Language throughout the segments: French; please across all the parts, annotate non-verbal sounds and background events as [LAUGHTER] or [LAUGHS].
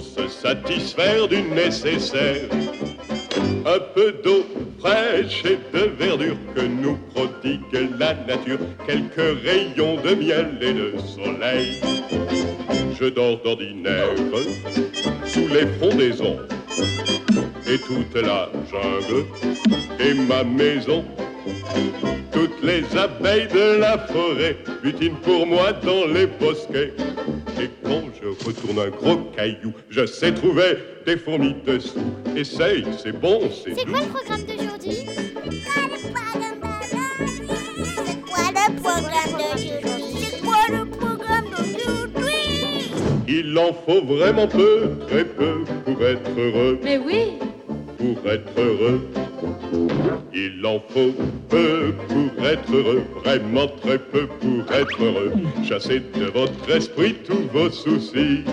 se satisfaire du nécessaire. Un peu d'eau fraîche et de verdure que nous prodigue la nature, quelques rayons de miel et de soleil. Je dors d'ordinaire sous les frondaisons et toute la jungle et ma maison. Toutes les abeilles de la forêt butinent pour moi dans les bosquets. Et quand je retourne un gros caillou, je sais trouver des fourmis dessous. Essaye, c'est bon, c'est C'est quoi le programme d'aujourd'hui? C'est quoi le programme d'aujourd'hui? C'est quoi le programme d'aujourd'hui? Il en faut vraiment peu, très peu pour être heureux, Mais oui, pour être heureux. Il en faut peu pour être heureux, vraiment très peu pour être heureux. Chassez de votre esprit tous vos soucis.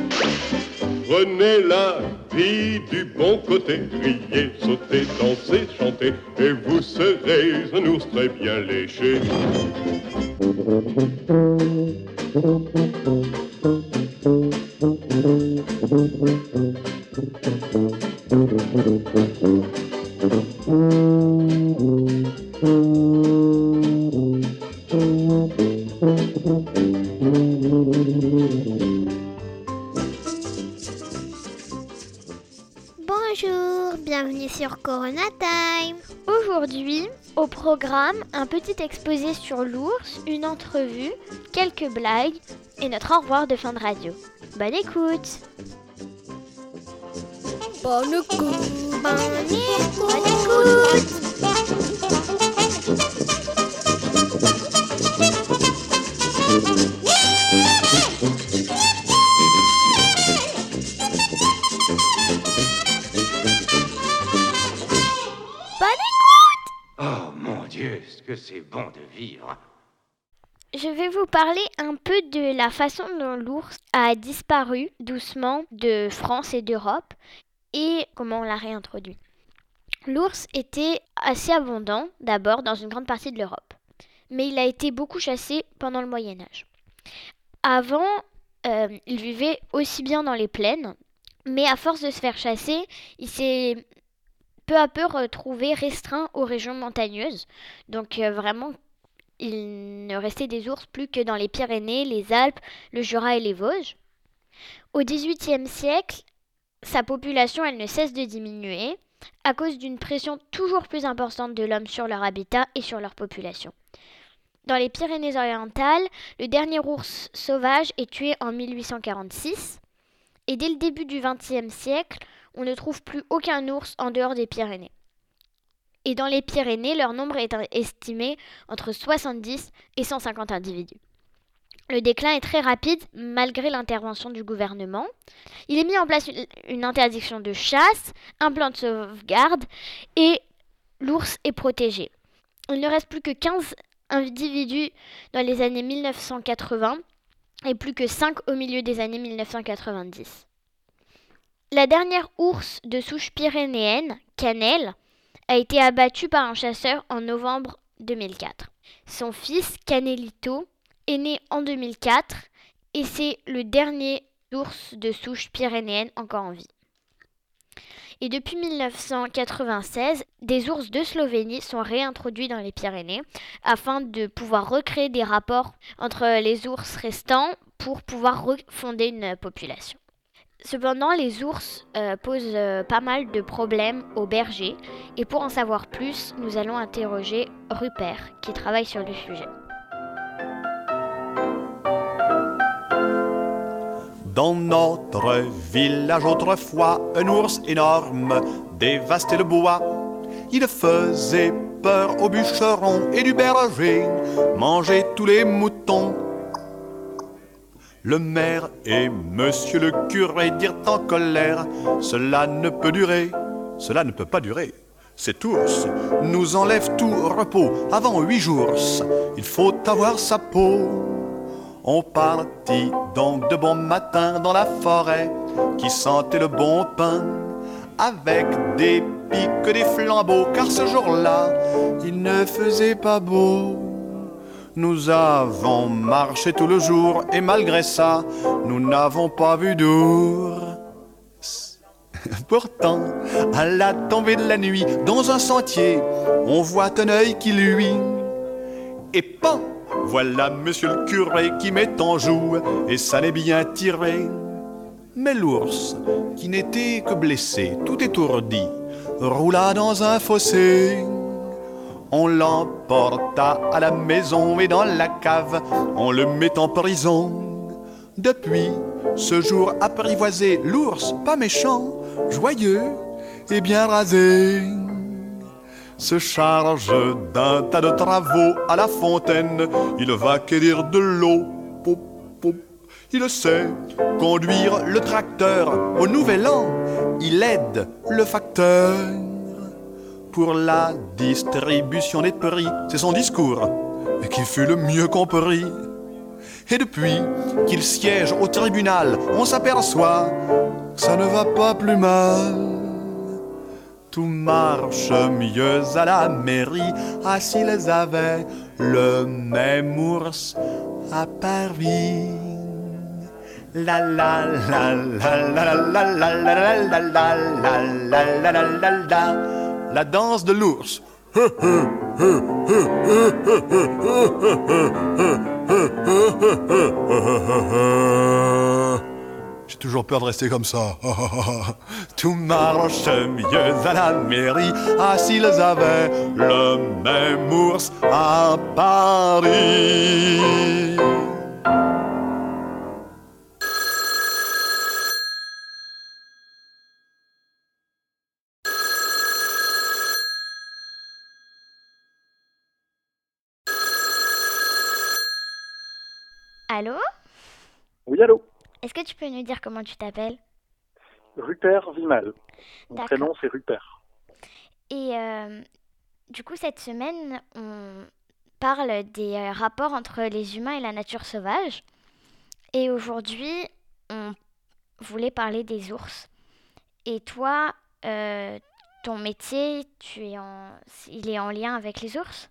Prenez la vie du bon côté, riez, sautez, dansez, chantez, et vous serez un ours très bien léché. Bonjour, bienvenue sur Corona Time. Aujourd'hui, au programme, un petit exposé sur l'ours, une entrevue, quelques blagues et notre au revoir de fin de radio. Bonne écoute Bonne écoute Bonne écoute Bonne écoute Bonne écoute Oh mon Dieu, ce que c'est bon de vivre. Je vais vous parler un peu de la façon dont l'ours a disparu doucement de France et d'Europe et comment on l'a réintroduit. L'ours était assez abondant d'abord dans une grande partie de l'Europe, mais il a été beaucoup chassé pendant le Moyen Âge. Avant, euh, il vivait aussi bien dans les plaines, mais à force de se faire chasser, il s'est peu à peu retrouvé restreint aux régions montagneuses. Donc euh, vraiment, il ne restait des ours plus que dans les Pyrénées, les Alpes, le Jura et les Vosges. Au XVIIIe siècle, sa population elle ne cesse de diminuer à cause d'une pression toujours plus importante de l'homme sur leur habitat et sur leur population. Dans les Pyrénées-Orientales, le dernier ours sauvage est tué en 1846 et dès le début du XXe siècle, on ne trouve plus aucun ours en dehors des Pyrénées. Et dans les Pyrénées, leur nombre est estimé entre 70 et 150 individus. Le déclin est très rapide malgré l'intervention du gouvernement. Il est mis en place une, interdiction de chasse, un plan de sauvegarde et l'ours est protégé. Il ne reste plus que 15 individus dans les années 1980 et plus que 5 au milieu des années 1990. La dernière ours de souche pyrénéenne, Cannelle, a été abattue par un chasseur en novembre 2004. Son fils, Canelito, est né en 2004 et c'est le dernier ours de souche pyrénéenne encore en vie. Et depuis 1996, des ours de Slovénie sont réintroduits dans les Pyrénées afin de pouvoir recréer des rapports entre les ours restants pour pouvoir refonder une population. Cependant, les ours euh, posent euh, pas mal de problèmes aux bergers et pour en savoir plus, nous allons interroger Rupert qui travaille sur le sujet. Dans notre village autrefois, un ours énorme dévastait le bois. Il faisait peur aux bûcherons et du berger, mangeait tous les moutons. Le maire et monsieur le curé dirent en colère Cela ne peut durer, cela ne peut pas durer. Cet ours nous enlève tout repos avant huit jours. Il faut avoir sa peau. On partit donc de bon matin dans la forêt qui sentait le bon pain, avec des piques, des flambeaux, car ce jour-là, il ne faisait pas beau. Nous avons marché tout le jour et malgré ça, nous n'avons pas vu d'ours. Pourtant, à la tombée de la nuit, dans un sentier, on voit un œil qui luit. Et pan, voilà monsieur le curé qui met en joue, et ça n'est bien tiré. Mais l'ours, qui n'était que blessé, tout étourdi, roula dans un fossé. On l'emporta à la maison et dans la cave, on le met en prison. Depuis ce jour apprivoisé, l'ours, pas méchant, joyeux et bien rasé, se charge d'un tas de travaux à la fontaine. Il va cueillir de l'eau. Il sait conduire le tracteur. Au nouvel an, il aide le facteur pour la distribution des prix. C'est son discours et qui fut le mieux compris. Et depuis qu'il siège au tribunal, on s'aperçoit que ça ne va pas plus mal. Tout marche mieux à la mairie, ah s'ils avaient le même ours à Paris. La la la la la la la la la la la la la danse de l'ours. J'ai toujours peur de rester comme ça. [LAUGHS] Tout marche mieux à la mairie. Ah, s'ils avaient le même ours à Paris. Allô? Oui, allô? Est-ce que tu peux nous dire comment tu t'appelles? Rupert Vimal. Mon prénom, c'est Rupert. Et euh, du coup, cette semaine, on parle des euh, rapports entre les humains et la nature sauvage. Et aujourd'hui, on voulait parler des ours. Et toi, euh, ton métier, tu es en... il est en lien avec les ours?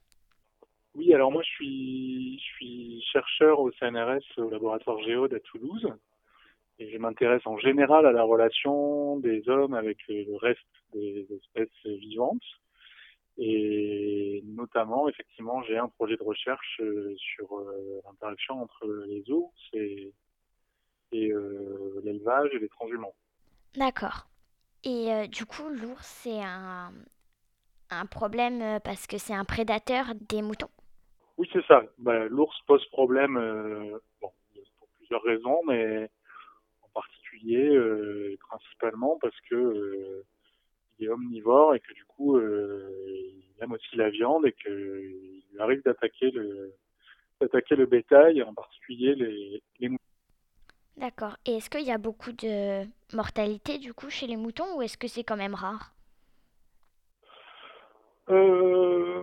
Oui, alors moi, je suis, je suis chercheur au CNRS, au laboratoire Géode à Toulouse. Et je m'intéresse en général à la relation des hommes avec le reste des espèces vivantes. Et notamment, effectivement, j'ai un projet de recherche euh, sur euh, l'interaction entre les ours et, et euh, l'élevage et les transhumants. D'accord. Et euh, du coup, l'ours, c'est un, un problème parce que c'est un prédateur des moutons? Oui, c'est ça. Bah, L'ours pose problème bon, pour plusieurs raisons, mais euh, principalement parce que euh, il est omnivore et que du coup, euh, il aime aussi la viande et qu'il lui arrive d'attaquer le d'attaquer le bétail, en particulier les, les moutons. D'accord. Et est-ce qu'il y a beaucoup de mortalité du coup chez les moutons ou est-ce que c'est quand même rare? Euh,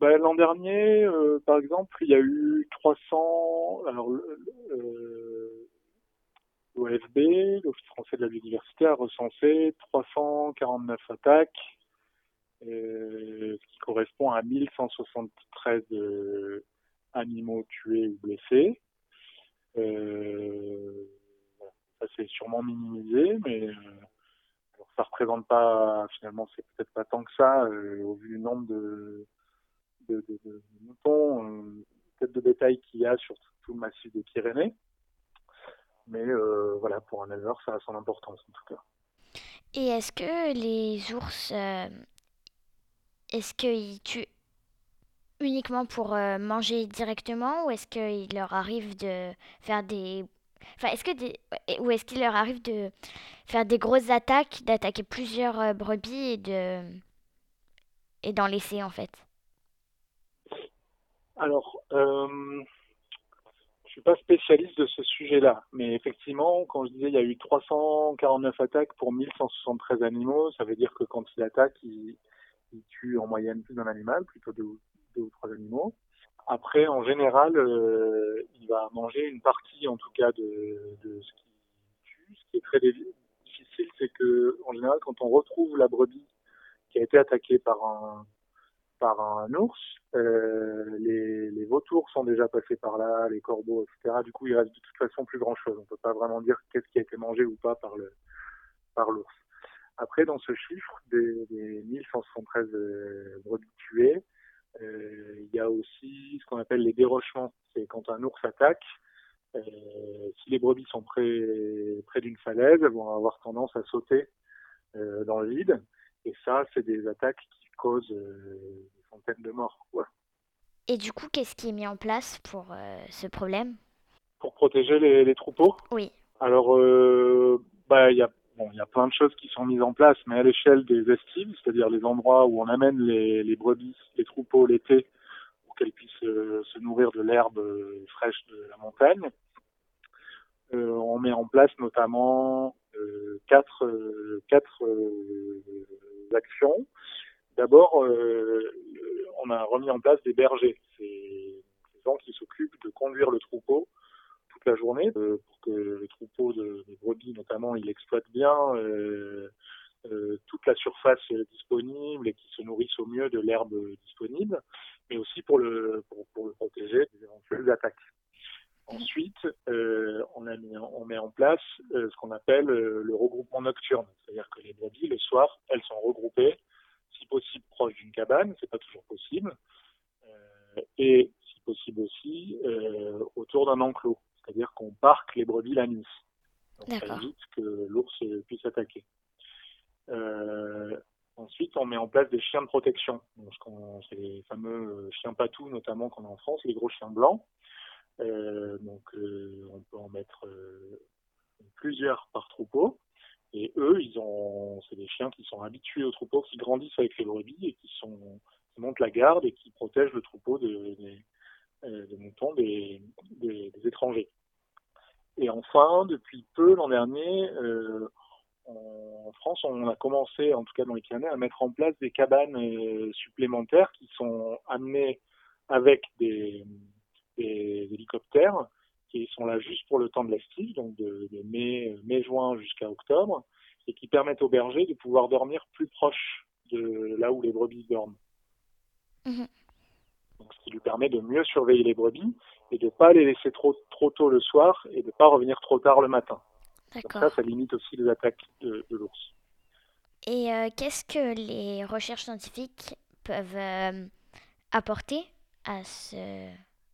bah, L'an dernier, euh, par exemple, il y a eu 300. Alors, euh, l'OFB, l'Office français de la biodiversité, a recensé 349 attaques, euh, ce qui correspond à 1173 euh, animaux tués ou blessés. Euh, ça, c'est sûrement minimisé, mais. alors, ça représente pas, finalement, c'est peut-être pas tant que ça, au vu du nombre de, moutons, peut-être de bétail qu'il y a sur tout le massif des Pyrénées. Mais euh, voilà, pour un éleveur, ça a son importance en tout cas. Et est-ce que les ours, euh, est-ce qu'ils tuent uniquement pour euh, manger directement ou est-ce qu'il leur arrive de faire des... Enfin, est-ce que des... ou est-ce qu'il leur arrive de faire des grosses attaques, d'attaquer plusieurs brebis et de... et d'en laisser en fait? Alors, euh, suis pas spécialiste de ce sujet-là, mais effectivement, quand je disais il y a eu 349 attaques pour 1173 animaux, ça veut dire que quand il attaque, il, tue en moyenne plus d'un animal, plutôt deux, deux ou trois animaux. Après, en général, euh, il va manger une partie, en tout cas, de, ce qu'il tue, ce qui est très difficile, c'est que en général, quand on retrouve la brebis qui a été attaquée par un par un ours, euh, les, les vautours sont déjà passés par là, les corbeaux, etc. Du coup, il reste de toute façon plus grand chose. On peut pas vraiment dire qu'est-ce qui a été mangé ou pas par l'ours. Après, dans ce chiffre des, des 1173 euh, brebis tuées, euh, il y a aussi ce qu'on appelle les dérochements. C'est quand un ours attaque, euh, si les brebis sont près, près d'une falaise, elles vont avoir tendance à sauter euh, dans le vide. Et ça, c'est des attaques qui causent euh, des centaines de morts. Et du coup, qu'est-ce qui est mis en place pour euh, ce problème? Pour protéger les, les troupeaux, Oui. Alors, euh, bah, il y a, bon, il y a plein de choses qui sont mises en place, mais à l'échelle des estives, c'est-à-dire les endroits où on amène les, les brebis, les troupeaux l'été, pour qu'elles puissent euh, se nourrir de l'herbe euh, fraîche de la montagne, euh, on met en place notamment quatre, quatre actions. D'abord, euh, on a remis en place des bergers. C'est des gens qui s'occupent de conduire le troupeau toute la journée euh, pour que le troupeau de, brebis notamment il exploite bien euh, toute la surface disponible et qui se nourrissent au mieux de l'herbe disponible, mais aussi pour le pour, le protéger des éventuelles attaques. Ensuite, on, a mis, on met en place ce qu'on appelle le regroupement nocturne, c'est-à-dire que les brebis le soir, elles sont regroupées, si possible proche d'une cabane, c'est pas toujours possible, euh, et si possible aussi euh, autour d'un enclos, c'est-à-dire qu'on parque les brebis la nuit. Donc ça évite que l'ours puisse attaquer. Euh, ensuite, on met en place des chiens de protection. C'est les fameux chiens patous, notamment qu'on a en France, les gros chiens blancs. Donc, on peut en mettre plusieurs par troupeau. Et eux, ils ont, c'est des chiens qui sont habitués au troupeau, qui grandissent avec les brebis et qui sont, qui montent la garde et qui protègent le troupeau de, des, euh, des moutons des, des, des étrangers. Et enfin, depuis peu, l'an dernier, euh, en France, on a commencé, en tout cas dans les Pyrénées, à mettre en place des cabanes euh, supplémentaires qui sont amenées avec des, des hélicoptères qui sont là juste pour le temps de l'estive, donc de, de mai, mai-juin jusqu'à octobre, et qui permettent aux bergers de pouvoir dormir plus proche de là où les brebis dorment. Mhm. Donc, ce qui lui permet de mieux surveiller les brebis et de ne pas les laisser trop, trop tôt le soir et de ne pas revenir trop tard le matin. Ça, ça limite aussi les attaques de, de l'ours. Et euh, qu'est-ce que les recherches scientifiques peuvent euh, apporter à ce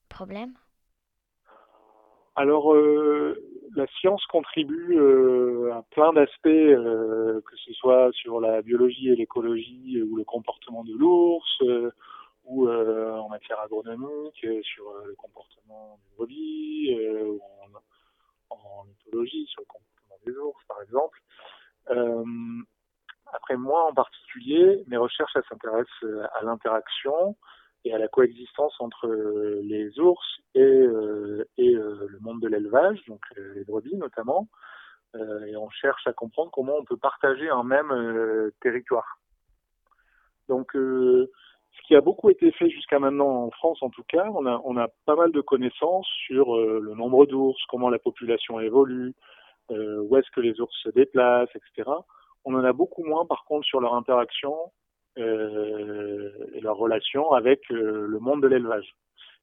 problème? Alors, euh, la science contribue euh, à plein d'aspects, euh, que ce soit sur la biologie et l'écologie euh, ou le comportement de l'ours, euh, ou euh, en matière agronomique, sur le comportement des brebis, ou en, en éthologie, sur le comportement des ours, par exemple. Après, moi en particulier, mes recherches elles s'intéressent à l'interaction et à la coexistence entre euh, les ours et, euh, euh, le monde de l'élevage, donc les brebis notamment. Et on cherche à comprendre comment on peut partager un même territoire. Donc, ce qui a beaucoup été fait jusqu'à maintenant en France, en tout cas, on a, pas mal de connaissances sur le nombre d'ours, comment la population évolue, où est-ce que les ours se déplacent, etc. On en a beaucoup moins, par contre, sur leur interaction et leur relation avec euh, le monde de l'élevage.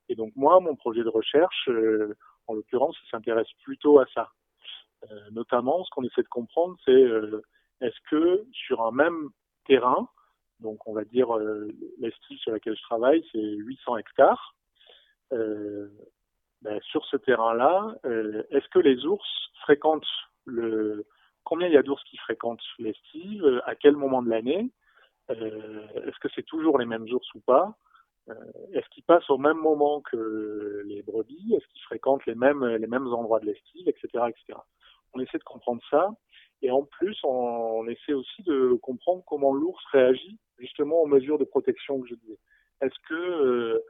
Et donc moi, mon projet de recherche, euh, en l'occurrence, s'intéresse plutôt à ça. Euh, notamment, ce qu'on essaie de comprendre, c'est euh, est-ce que sur un même terrain, donc on va dire euh, l'estive sur laquelle je travaille, c'est 800 hectares. Euh, ben, sur ce terrain-là, euh, est-ce que les ours fréquentent le combien il y a d'ours qui fréquentent l'estive, euh, à quel moment de l'année, euh, est-ce que c'est toujours les mêmes ours ou pas, euh, est-ce qu'ils passent au même moment que les brebis, est-ce qu'ils fréquentent les mêmes les mêmes endroits de l'estive, etc., etc. On essaie de comprendre ça. Et en plus, on, essaie aussi de comprendre comment l'ours réagit justement aux mesures de protection que je disais. Est-ce que euh,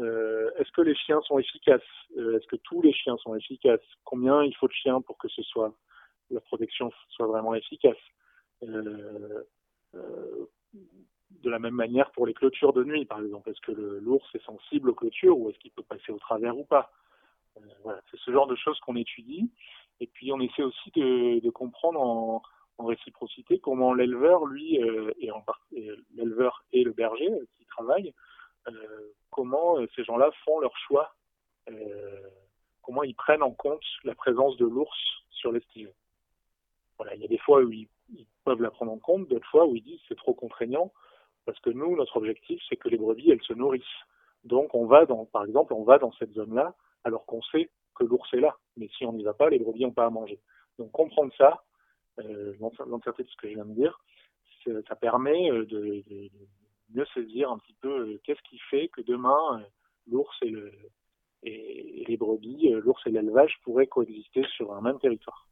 euh, est-ce que les chiens sont efficaces? Euh, Est-ce que tous les chiens sont efficaces? Combien il faut de chiens pour que ce soit la protection soit vraiment efficace? Euh, euh, De la même manière pour les clôtures de nuit, par exemple. Est-ce que l'ours est sensible aux clôtures ou est-ce qu'il peut passer au travers ou pas? Euh, Voilà, c'est ce genre de choses qu'on étudie. Et puis on essaie aussi de, comprendre en, réciprocité comment l'éleveur, lui, euh, et en l'éleveur et le berger qui travaillent, euh, comment ces gens-là font leur choix, comment ils prennent en compte la présence de l'ours sur l'estive. Voilà, il y a des fois où ils, ils peuvent la prendre en compte, d'autres fois où ils disent c'est trop contraignant, parce que nous, notre objectif, c'est que les brebis, elles se nourrissent. Donc, on va dans, par exemple, on va dans cette zone-là, alors qu'on sait que l'ours est là. Mais si on n'y va pas, les brebis n'ont pas à manger. Donc, comprendre ça, euh, l'entièreté de ce que je viens de dire, ça permet euh, de, mieux saisir un petit peu euh, qu'est-ce qui fait que demain, euh, l'ours et les brebis, l'ours et l'élevage pourraient coexister sur un même territoire.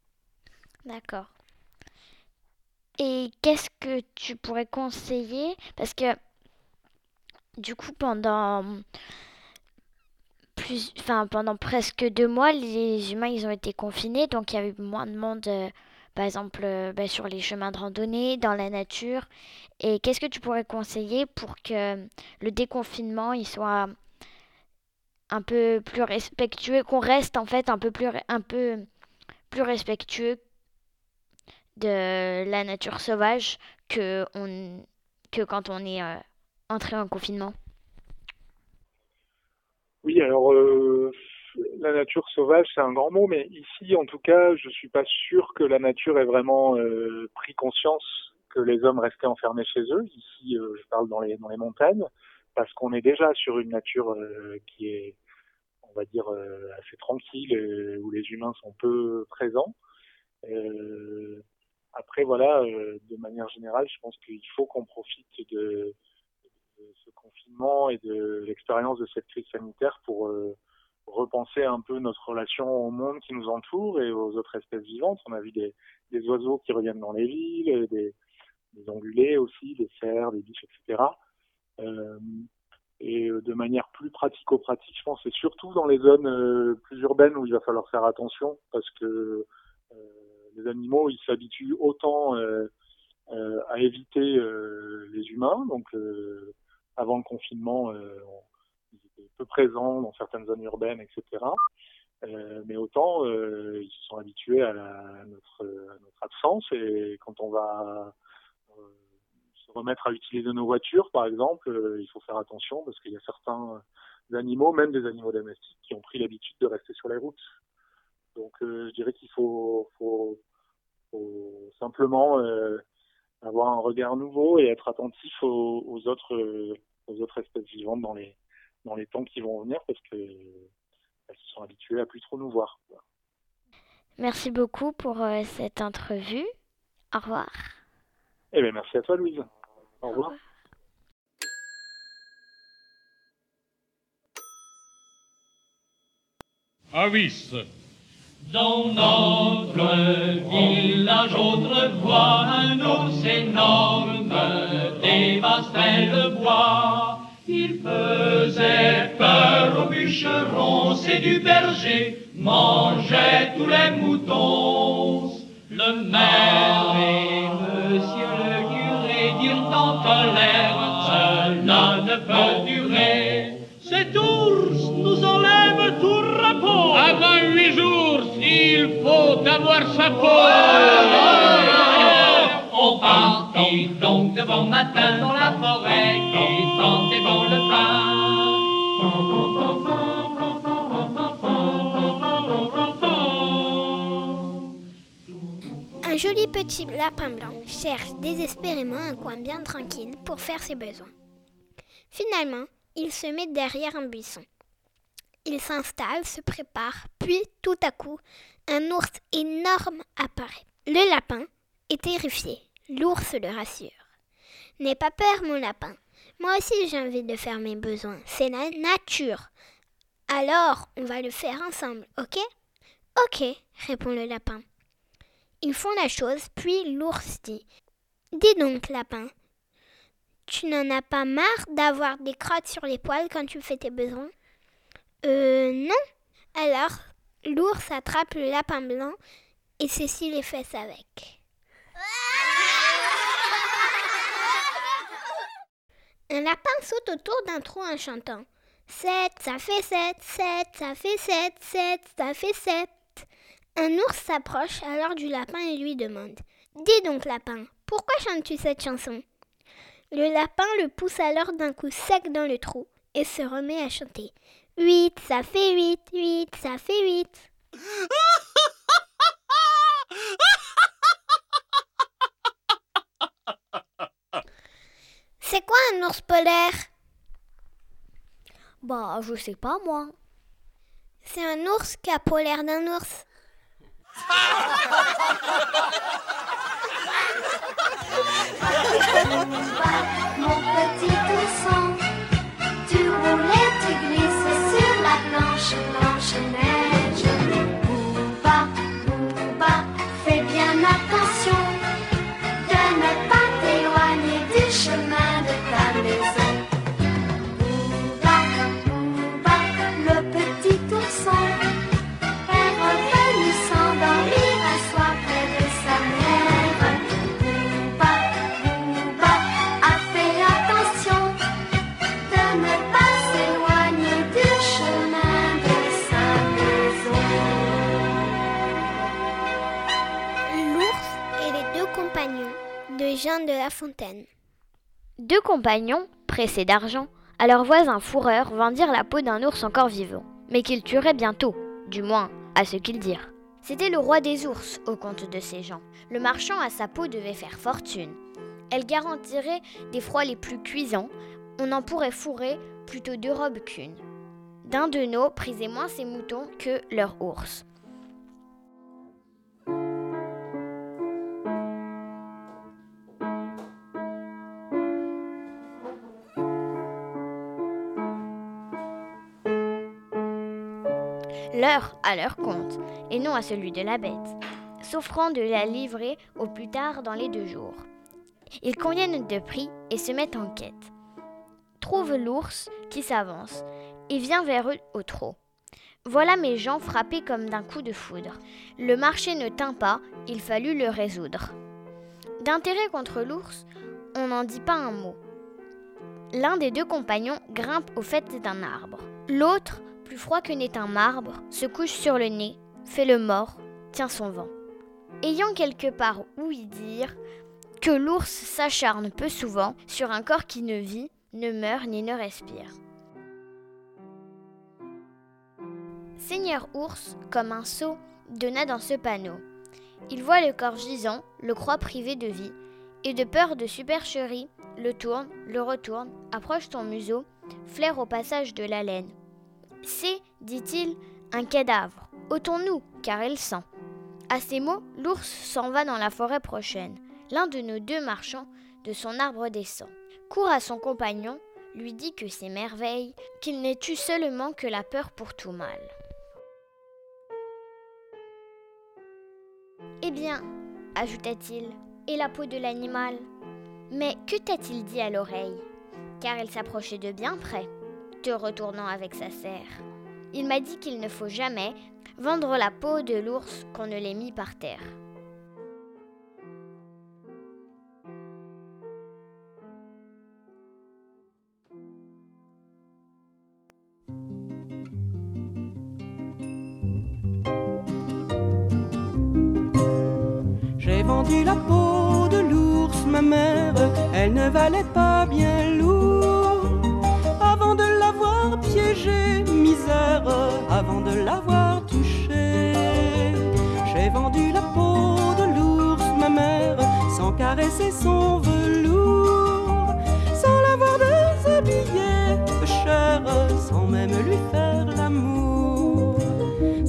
D'accord. Et qu'est-ce que tu pourrais conseiller? Parce que du coup, pendant plus, enfin pendant presque deux mois, les humains ils ont été confinés, donc il y avait moins de monde, euh, par exemple euh, bah, sur les chemins de randonnée, dans la nature. Et qu'est-ce que tu pourrais conseiller pour que le déconfinement il soit un peu plus respectueux, qu'on reste en fait un peu plus, un peu plus respectueux de la nature sauvage que, on, que quand on est euh, entré en confinement Oui, alors euh, la nature sauvage, c'est un grand mot, mais ici, en tout cas, je suis pas sûr que la nature ait vraiment euh, pris conscience que les hommes restaient enfermés chez eux. Ici, je parle dans les, dans les montagnes, parce qu'on est déjà sur une nature qui est, on va dire, assez tranquille, où les humains sont peu présents. Après, voilà, euh, de manière générale, je pense qu'il faut qu'on profite de, ce confinement et de l'expérience de cette crise sanitaire pour euh, repenser un peu notre relation au monde qui nous entoure et aux autres espèces vivantes. On a vu des, oiseaux qui reviennent dans les villes, des, des ongulés aussi, des cerfs, des biches, etc. Euh, et de manière plus pratico-pratique, je pense, c'est surtout dans les zones euh, plus urbaines où il va falloir faire attention parce que euh, les animaux, ils s'habituent autant euh, euh, à éviter euh, les humains. Donc, avant le confinement, ils étaient peu présents dans certaines zones urbaines, etc. Mais autant ils se sont habitués à, notre, absence et quand on va se remettre à utiliser nos voitures, par exemple, il faut faire attention parce qu'il y a certains animaux, même des animaux domestiques, qui ont pris l'habitude de rester sur les routes. Donc je dirais qu'il faut, faut, faut simplement euh, avoir un regard nouveau et être attentif aux, aux autres euh, aux autres espèces vivantes dans les dans les temps qui vont venir parce que elles se sont habituées à plus trop nous voir. Merci beaucoup pour euh, cette entrevue. Au revoir. Eh bien, merci à toi, Louise. Au revoir. Au revoir. Avis. Dans notre village autrefois, un ours énorme dévastait le bois. Il faisait peur aux bûcherons, c'est du berger, mangeait tous les moutons. Le maire et monsieur le curé dirent en colère, cela ne peut durer. Cet ours Un joli petit lapin blanc cherche désespérément un coin bien tranquille pour faire ses besoins. Finalement, il se met derrière un buisson. Il s'installe, se prépare, puis tout à coup, un ours énorme apparaît. Le lapin est terrifié. L'ours le rassure. N'aie pas peur, mon lapin. Moi aussi j'ai envie de faire mes besoins. C'est la nature. Alors, on va le faire ensemble, ok? Ok, répond le lapin. Ils font la chose, puis l'ours dit Dis donc, lapin, tu n'en as pas marre d'avoir des crottes sur les poils quand tu fais tes besoins? Euh, non. Alors, l'ours attrape le lapin blanc et s'essuie les fesses avec. Un lapin saute autour d'un trou en chantant. Sept, ça fait sept, sept, ça fait sept, sept, ça fait sept. Un ours s'approche alors du lapin et lui demande Dis donc, lapin, pourquoi chantes-tu cette chanson? Le lapin le pousse alors d'un coup sec dans le trou et se remet à chanter. Huit, ça fait huit, huit, ça fait huit. [LAUGHS] C'est quoi un ours polaire? Bah, je sais pas moi. C'est un ours qui a pas l'air d'un ours. [LAUGHS] Mon petit ourson, tu roulais, tu glisses sur la Fontaine. Deux compagnons, pressés d'argent, à leur voisin fourreur vendirent la peau d'un ours encore vivant, mais qu'ils tueraient bientôt, du moins à ce qu'ils dirent. C'était le roi des ours au compte de ces gens. Le marchand à sa peau devait faire fortune. Elle garantirait des froids les plus cuisants, on en pourrait fourrer plutôt deux robes qu'une. D'un de nos prisait moins ses moutons que leur ours. L'heure à leur compte, et non à celui de la bête, s'offrant de la livrer au plus tard dans les deux jours. Ils conviennent de prix et se mettent en quête. Trouve l'ours qui s'avance et vient vers eux au trot. Voilà mes gens frappés comme d'un coup de foudre. Le marché ne tint pas, il fallut le résoudre. D'intérêt contre l'ours, on n'en dit pas un mot. L'un des deux compagnons grimpe au fait d'un arbre. L'autre, plus froid que n'est un marbre, se couche sur le nez, fait le mort, tient son vent. Ayant quelque part où y dire que l'ours s'acharne peu souvent sur un corps qui ne vit, ne meurt ni ne respire. Seigneur ours, comme un sot, donna dans ce panneau. Il voit le corps gisant, le croit privé de vie, et de peur de supercherie, le tourne, le retourne, approche son museau, flaire au passage de la. C'est, dit-il, un cadavre. Ôtons-nous, car il sent. À ces mots, l'ours s'en va dans la forêt prochaine. L'un de nos deux marchands de son arbre descend, court à son compagnon, lui dit que c'est merveille, qu'il n'est eu seulement que la peur pour tout mal. Eh bien, ajouta-t-il, et la peau de l'animal? Mais que t'a-t-il dit à l'oreille? Car il s'approchait de bien près, retournant avec sa serre. Il m'a dit qu'il ne faut jamais vendre la peau de l'ours qu'on ne l'ait mis par terre. J'ai vendu la peau de l'ours, ma mère, elle ne valait pas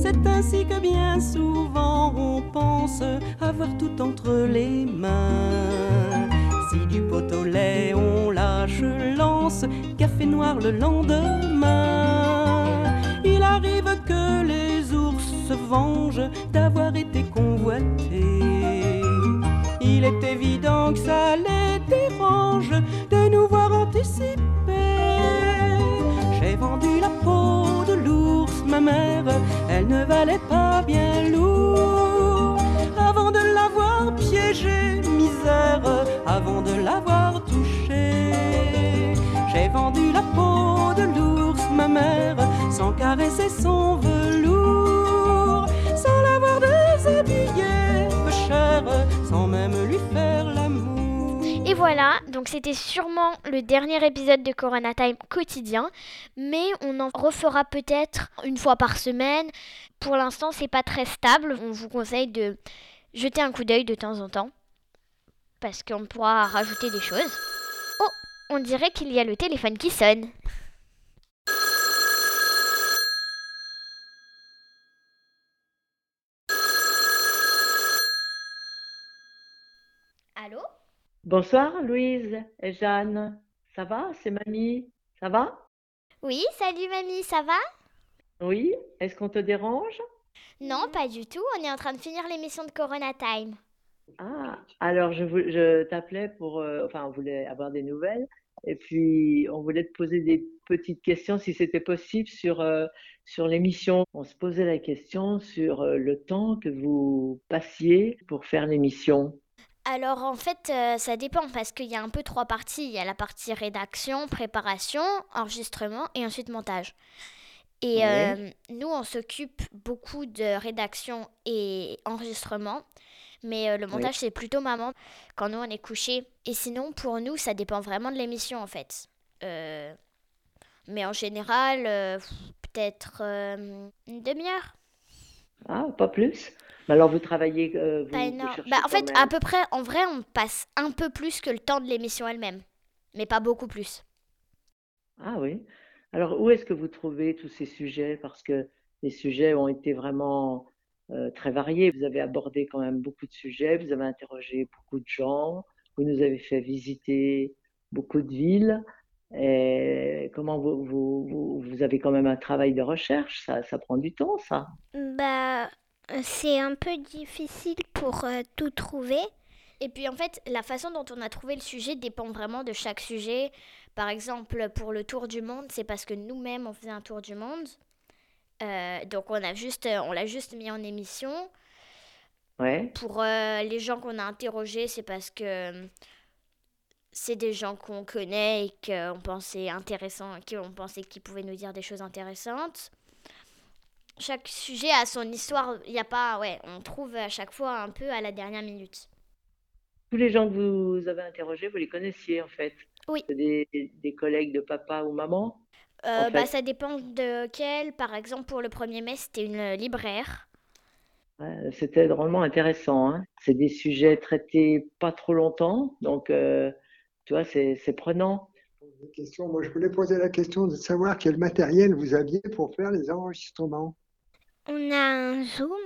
C'est ainsi que bien souvent on pense avoir tout entre les mains. Si du pot au lait on lâche lance, café noir le lendemain. Il arrive que les ours se vengent d'avoir été convoités. Il est évident que ça les dérange de nous voir anticiper. J'ai vendu la peau de l'ours, ma mère, elle ne valait pas bien lourd. Avant de l'avoir piégée, misère, avant de l'avoir touchée, j'ai vendu la peau de l'ours, ma mère, sans caresser son velours, sans l'avoir déshabillée, chère, sans même lui faire l'amour. Et voilà, donc c'était sûrement le dernier épisode de Corona Time quotidien, mais on en refera peut-être une fois par semaine. Pour l'instant, c'est pas très stable. On vous conseille de jeter un coup d'œil de temps en temps parce qu'on pourra rajouter des choses. Oh, on dirait qu'il y a le téléphone qui sonne. Allô Bonsoir Louise et Jeanne. Ça va C'est mamie? Ça va? Oui, salut mamie, ça va? Oui Est-ce qu'on te dérange? Non, pas du tout. On est en train de finir l'émission de Corona Time. Ah, alors je, t'appelais pour... euh, enfin, on voulait avoir des nouvelles. Et puis, on voulait te poser des petites questions, si c'était possible, sur, euh, sur l'émission. On se posait la question sur euh, le temps que vous passiez pour faire l'émission. Alors en fait, euh, ça dépend parce qu'il y a un peu trois parties. Il y a la partie rédaction, préparation, enregistrement et ensuite montage. Et Ouais. euh, nous, on s'occupe beaucoup de rédaction et enregistrement. Mais euh, le montage, c'est plutôt maman quand nous, on est couché. Et sinon, pour nous, ça dépend vraiment de l'émission en fait. Euh, mais en général, euh, peut-être euh, une demi-heure. Ah, pas plus Mais alors, vous travaillez... euh, vous, Pas Bah, en fait, même- à peu près, en vrai, on passe un peu plus que le temps de l'émission elle-même. Mais pas beaucoup plus. Ah oui. Alors, où est-ce que vous trouvez tous ces sujets? Parce que les sujets ont été vraiment euh, très variés. Vous avez abordé quand même beaucoup de sujets, vous avez interrogé beaucoup de gens, vous nous avez fait visiter beaucoup de villes. Et comment vous, vous, vous, vous avez quand même un travail de recherche, ça, ça prend du temps, ça. Bah, c'est un peu difficile pour euh, tout trouver. Et puis en fait, la façon dont on a trouvé le sujet dépend vraiment de chaque sujet. Par exemple, pour le tour du monde, c'est parce que nous-mêmes on faisait un tour du monde. Euh, donc on a juste, on l'a juste mis en émission. Ouais. Pour euh, les gens qu'on a interrogés, c'est parce que euh, c'est des gens qu'on connaît et qu'on pensait intéressants, qu'on pensait qu'ils pouvaient nous dire des choses intéressantes. Chaque sujet a son histoire. Il y a pas, ouais, on trouve à chaque fois un peu à la dernière minute. Tous les gens que vous avez interrogés, vous les connaissiez en fait. Oui. Des, des collègues de papa ou maman? Euh, En bah, ça dépend de quel. Par exemple, pour le 1er mai, c'était une libraire. Euh, C'était drôlement intéressant, hein. C'est des sujets traités pas trop longtemps, donc euh, tu vois, c'est c'est prenant. Moi, je voulais poser la question de savoir quel matériel vous aviez pour faire les enregistrements. On a un zoom,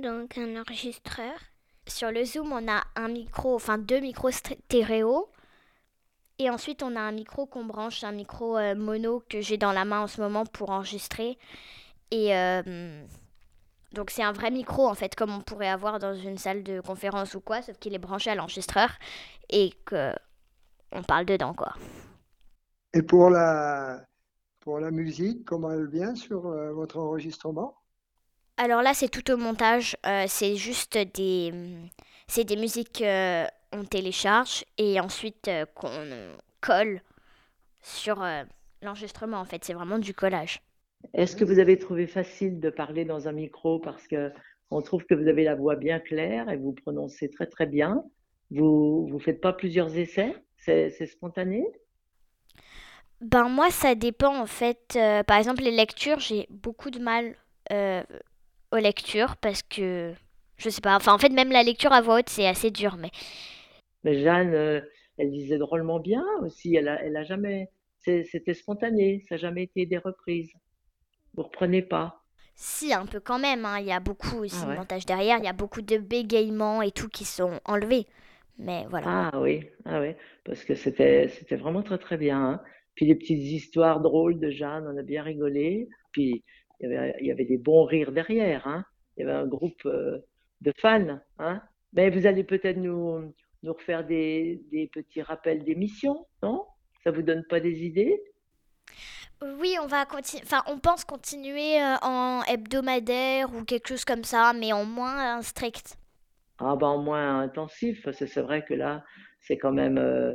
donc un enregistreur. Sur le Zoom, on a un micro, enfin deux micros stéréo. Et ensuite, on a un micro qu'on branche, un micro euh, mono que j'ai dans la main en ce moment pour enregistrer. Et euh, donc, c'est un vrai micro, en fait, comme on pourrait avoir dans une salle de conférence ou quoi, sauf qu'il est branché à l'enregistreur et que on parle dedans, quoi. Et pour la, pour la musique, comment elle vient sur euh, votre enregistrement? Alors là, c'est tout au montage. euh, c'est juste des, c'est des musiques qu'on télécharge et ensuite euh, qu'on euh, colle sur euh, l'enregistrement. En fait, c'est vraiment du collage. Est-ce que vous avez trouvé facile de parler dans un micro parce que on trouve que vous avez la voix bien claire et vous prononcez très très bien? Vous vous faites pas plusieurs essais? C'est spontané? Ben moi, ça dépend en fait. Euh, par exemple, les lectures, j'ai beaucoup de mal euh, aux lectures parce que je sais pas. Enfin, en fait, même la lecture à voix haute, c'est assez dur. Mais Mais Jeanne, euh, elle disait drôlement bien aussi. Elle a, elle a jamais, c'était spontané. Ça n'a jamais été des reprises. Vous reprenez pas. si, un peu quand même. hein, Il y a beaucoup aussi Ah de montage derrière. Il y a beaucoup de bégaiements et tout qui sont enlevés. Mais voilà. Ah oui, ah oui, parce que c'était c'était vraiment très très bien. hein. Puis les petites histoires drôles de Jeanne, on a bien rigolé. Puis il y avait, il y avait des bons rires derrière. Hein. Il y avait un groupe euh, de fans. Hein. Mais vous allez peut-être nous, nous refaire des, des petits rappels d'émissions, non? Ça vous donne pas des idées? Oui, on va continuer. Enfin, on pense continuer euh, en hebdomadaire ou quelque chose comme ça, mais en moins euh, strict. Ah ben au moins intensif, parce que c'est vrai que là, c'est quand même euh,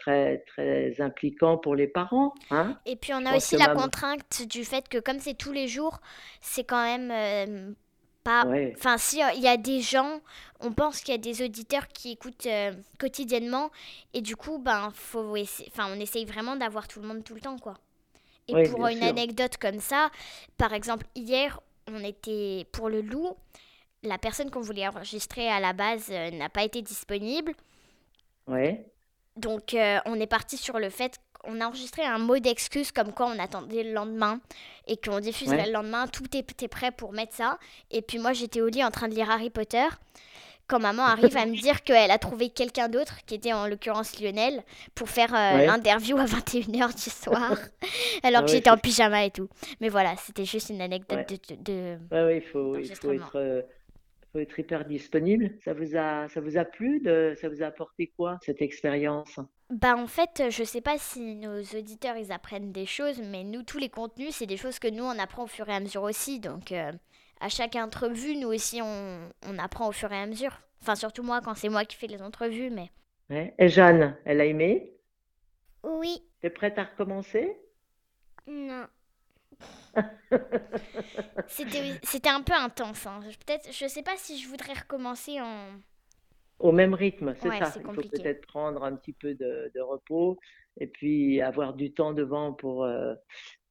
très très impliquant pour les parents, hein? Et puis on a aussi la maman- contrainte du fait que comme c'est tous les jours, c'est quand même euh, pas. Ouais. Enfin, si euh, il y a des gens, on pense qu'il y a des auditeurs qui écoutent euh, quotidiennement, et du coup, ben, faut essa- enfin, on essaye vraiment d'avoir tout le monde tout le temps, quoi. Et pour une sûr. anecdote comme ça, par exemple, hier, on était pour le loup, la personne qu'on voulait enregistrer à la base n'a pas été disponible. Ouais. Donc, euh, on est parti sur le fait qu'on a enregistré un mot d'excuse comme quoi on attendait le lendemain et qu'on diffuserait Ouais. le lendemain. Tout était prêt pour mettre ça. Et puis, moi, j'étais au lit en train de lire Harry Potter. Quand maman arrive à me [LAUGHS] dire qu'elle a trouvé quelqu'un d'autre, qui était en l'occurrence Lionel, pour faire euh, Ouais. l'interview à 21h du soir, [LAUGHS] alors Ah que ouais, j'étais en pyjama et tout. Mais voilà, c'était juste une anecdote Ouais. de, de- ouais, il faut, il faut Enregistrement. être, euh, faut être hyper disponible. Ça vous a, ça vous a plu de, ça vous a apporté quoi, cette expérience? Bah en fait, je sais pas si nos auditeurs ils apprennent des choses, mais nous tous les contenus c'est des choses que nous on apprend au fur et à mesure aussi. Donc euh, à chaque entrevue, nous aussi on, on apprend au fur et à mesure. Enfin surtout moi quand c'est moi qui fais les entrevues, mais Ouais. Et Jeanne, elle a aimé? Oui, T'es prête à recommencer? non. [LAUGHS] c'était un peu intense. hein. Je- Peut-être, je sais pas si je voudrais recommencer en. Au même rythme, c'est Ouais, ça. Il faut peut-être prendre un petit peu de, de repos et puis avoir du temps devant pour, euh,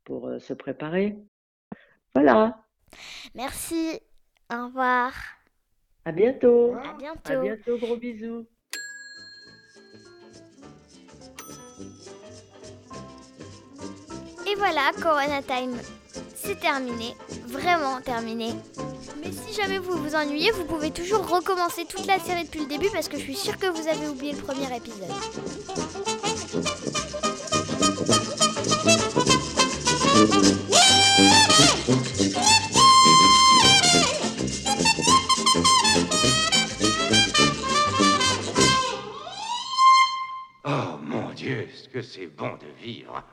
pour euh, se préparer. Voilà. Merci. Au revoir. À bientôt. À À bientôt. bientôt. Gros bisous. Voilà, Corona Time, c'est terminé, vraiment terminé. Mais si jamais vous vous ennuyez, vous pouvez toujours recommencer toute la série depuis le début parce que je suis sûre que vous avez oublié le premier épisode. Oh mon Dieu, ce que c'est bon de vivre.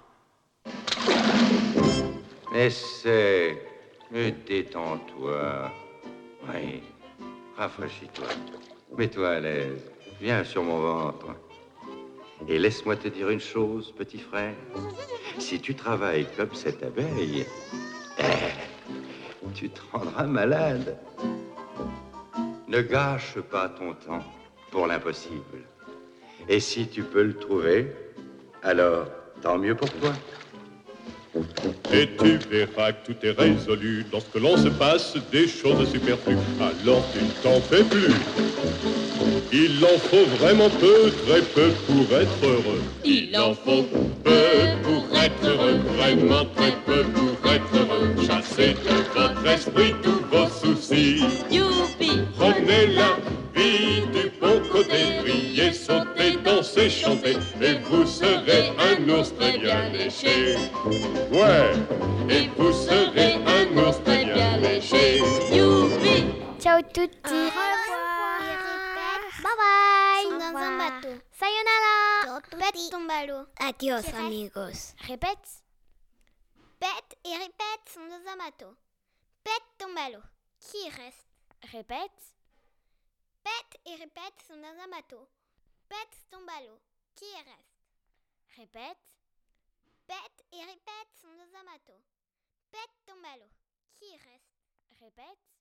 Essaie. Et détends-toi. Oui. Rafraîchis-toi. Mets-toi à l'aise. Viens sur mon ventre. Et laisse-moi te dire une chose, petit frère. Si tu travailles comme cette abeille, eh, tu te rendras malade. Ne gâche pas ton temps pour l'impossible. Et si tu peux le trouver, alors tant mieux pour toi. Et tu verras que tout est résolu lorsque l'on se passe des choses superflues. Alors tu ne t'en fais plus. Il en faut vraiment peu, très peu pour être heureux. Il en faut peu pour être heureux, vraiment très peu pour être heureux. Chassez de votre esprit tous vos soucis. Youpi Prenez la vie dansez, chantez, et vous serez un ours très bien léché. Ouais, et vous serez un ours très bien léché. Youpi Ciao tutti. Au revoir. Bye bye. Sont dans un bateau. Sayonara. Pète ton ballot. Adios, amigos. Répète. Pète et répète sont dans un bateau. Pète ton ballot. Qui reste Répète. Pète et répète sont dans un bateau. Pète ton ballot. Qui reste? Répète. Pète et répète sont un bateau. Pète ton ballot. Qui reste? Répète.